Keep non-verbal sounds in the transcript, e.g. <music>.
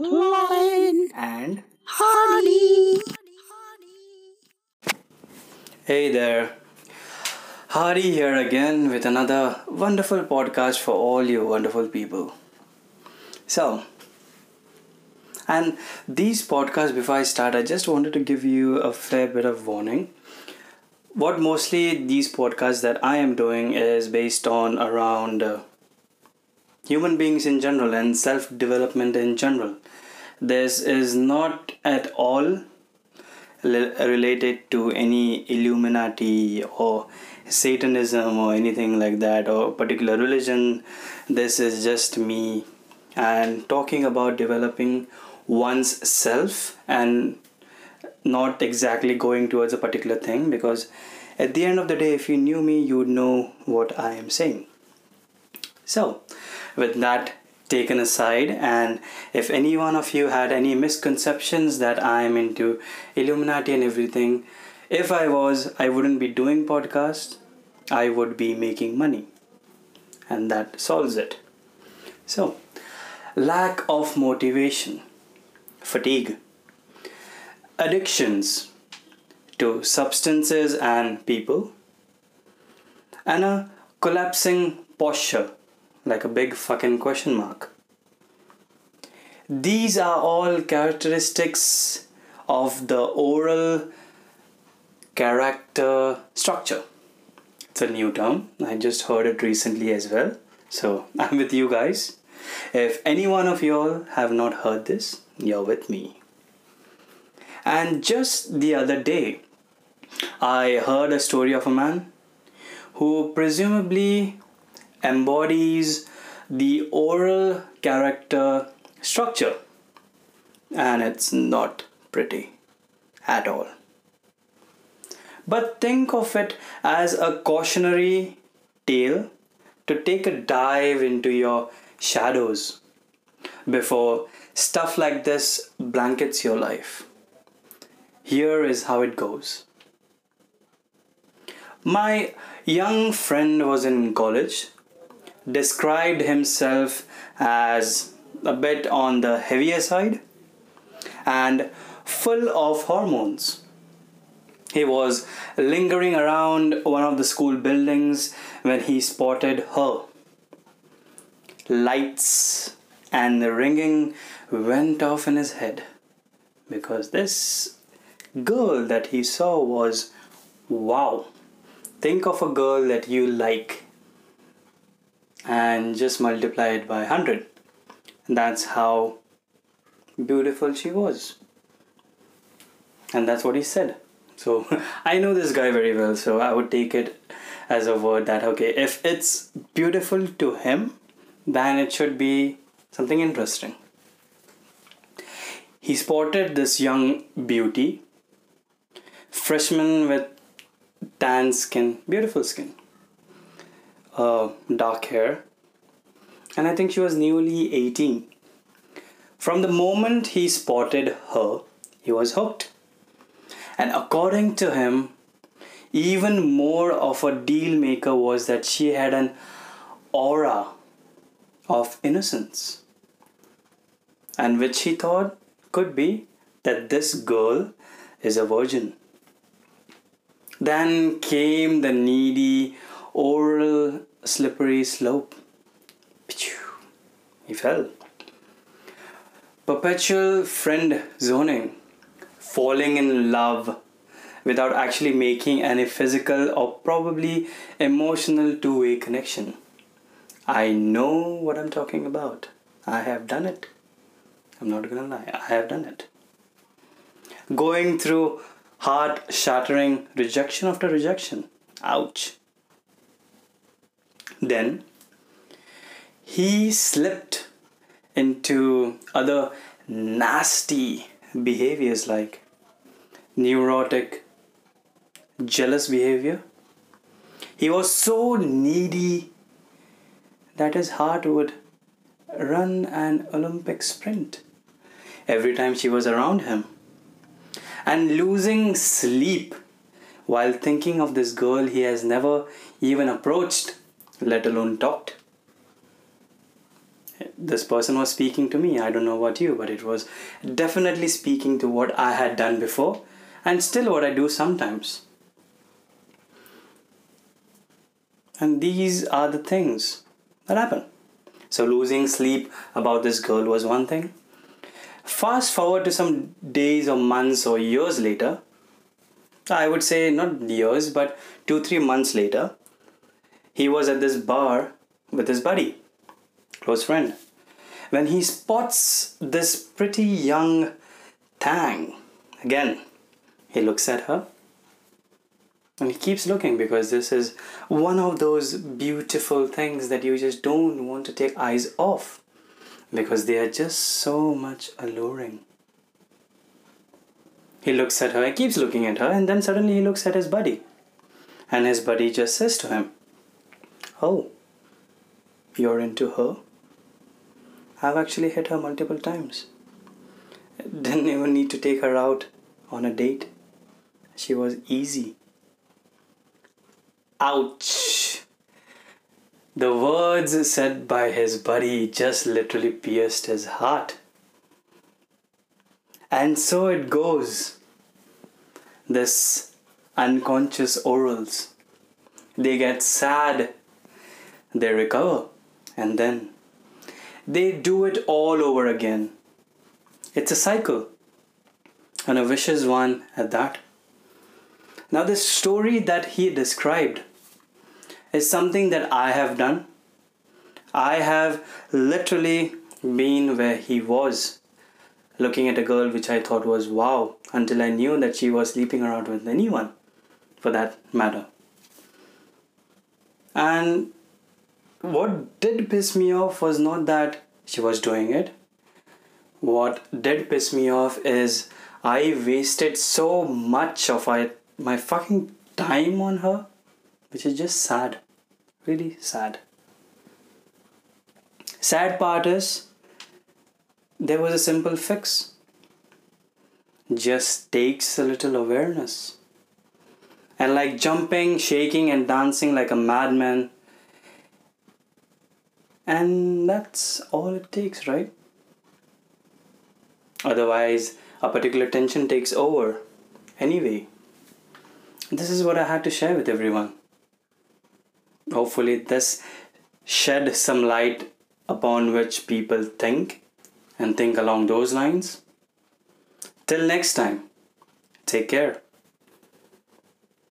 Lauren, and Hardy. Hey there. Hardy here again with another wonderful podcast for all you wonderful people. So, and these podcasts, before I start, I just wanted to give you a fair bit of warning. What mostly these podcasts that I am doing is based on around uh, human beings in general and self development in general. This is not at all related to any Illuminati or Satanism or anything like that or particular religion. This is just me and talking about developing one's self and not exactly going towards a particular thing because at the end of the day if you knew me you would know what I am saying. So, with that taken aside, and if any one of you had any misconceptions that I am into Illuminati and everything, if I was, I wouldn't be doing podcast. I would be making money, and that solves it. So, lack of motivation, fatigue, addictions to substances and people, and a collapsing posture like a big fucking question mark. These are all characteristics of the oral character structure. It's a new term. I just heard it recently as well. So <laughs> I'm with you guys. If any one of y'all have not heard this, you're with me. And just the other day, I heard a story of a man who presumably embodies the oral character structure and it's not pretty at all. But think of it as a cautionary tale to take a dive into your shadows before stuff like this blankets your life. Here is how it goes. My young friend was in college, described himself as a bit on the heavier side and full of hormones. He was lingering around one of the school buildings when he spotted her. Lights and the ringing went off in his head because this girl that he saw was wow. Think of a girl that you like and just multiply it by 100. That's how beautiful she was. And that's what he said. So <laughs> I know this guy very well, so I would take it as a word that, okay, if it's beautiful to him, then it should be something interesting. He spotted this young beauty, freshman with tan skin, beautiful skin, uh, dark hair, and I think she was newly 18. From the moment he spotted her, he was hooked. And according to him, even more of a deal maker was that she had an aura of innocence. And which he thought could be that this girl is a virgin. Then came the needy, oral, slippery slope. He fell. Perpetual friend zoning, falling in love without actually making any physical or probably emotional two way connection. I know what I'm talking about. I have done it. I'm not gonna lie, I have done it. Going through heart shattering rejection after rejection. Ouch. Then he slipped into other nasty behaviors like neurotic, jealous behavior. He was so needy that his heart would run an Olympic sprint every time she was around him. And losing sleep while thinking of this girl he has never even approached, let alone talked. this person was speaking to me. I don't know about you, but it was definitely speaking to what I had done before and still what I do sometimes. And these are the things that happen. So, losing sleep about this girl was one thing. Fast forward to some days or months or years later, I would say not years, but two, three months later, he was at this bar with his buddy, close friend, when he spots this pretty young Tang. Again, he looks at her and he keeps looking because this is one of those beautiful things that you just don't want to take eyes off because they are just so much alluring. He looks at her, he keeps looking at her, and then suddenly he looks at his buddy. And his buddy just says to him, Oh, you're into her? I've actually hit her multiple times. Didn't even need to take her out on a date. She was easy. Ouch! The words said by his buddy just literally pierced his heart. And so it goes. This unconscious orals. They get sad, they recover, and then they do it all over again. It's a cycle, and a vicious one at that. Now, this story that he described is something that I have done. I have literally been where he was, looking at a girl which I thought was wow, until I knew that she was sleeping around with anyone, for that matter. And what did piss me off was not that she was doing it. What did piss me off is I wasted so much of my, my fucking time on her which is just sad. Really sad. Sad part is there was a simple fix. Just takes a little awareness. And like jumping, shaking, and dancing like a madman. And that's all it takes, right? Otherwise, a particular tension takes over. Anyway, this is what I had to share with everyone hopefully this shed some light upon which people think and think along those lines till next time take care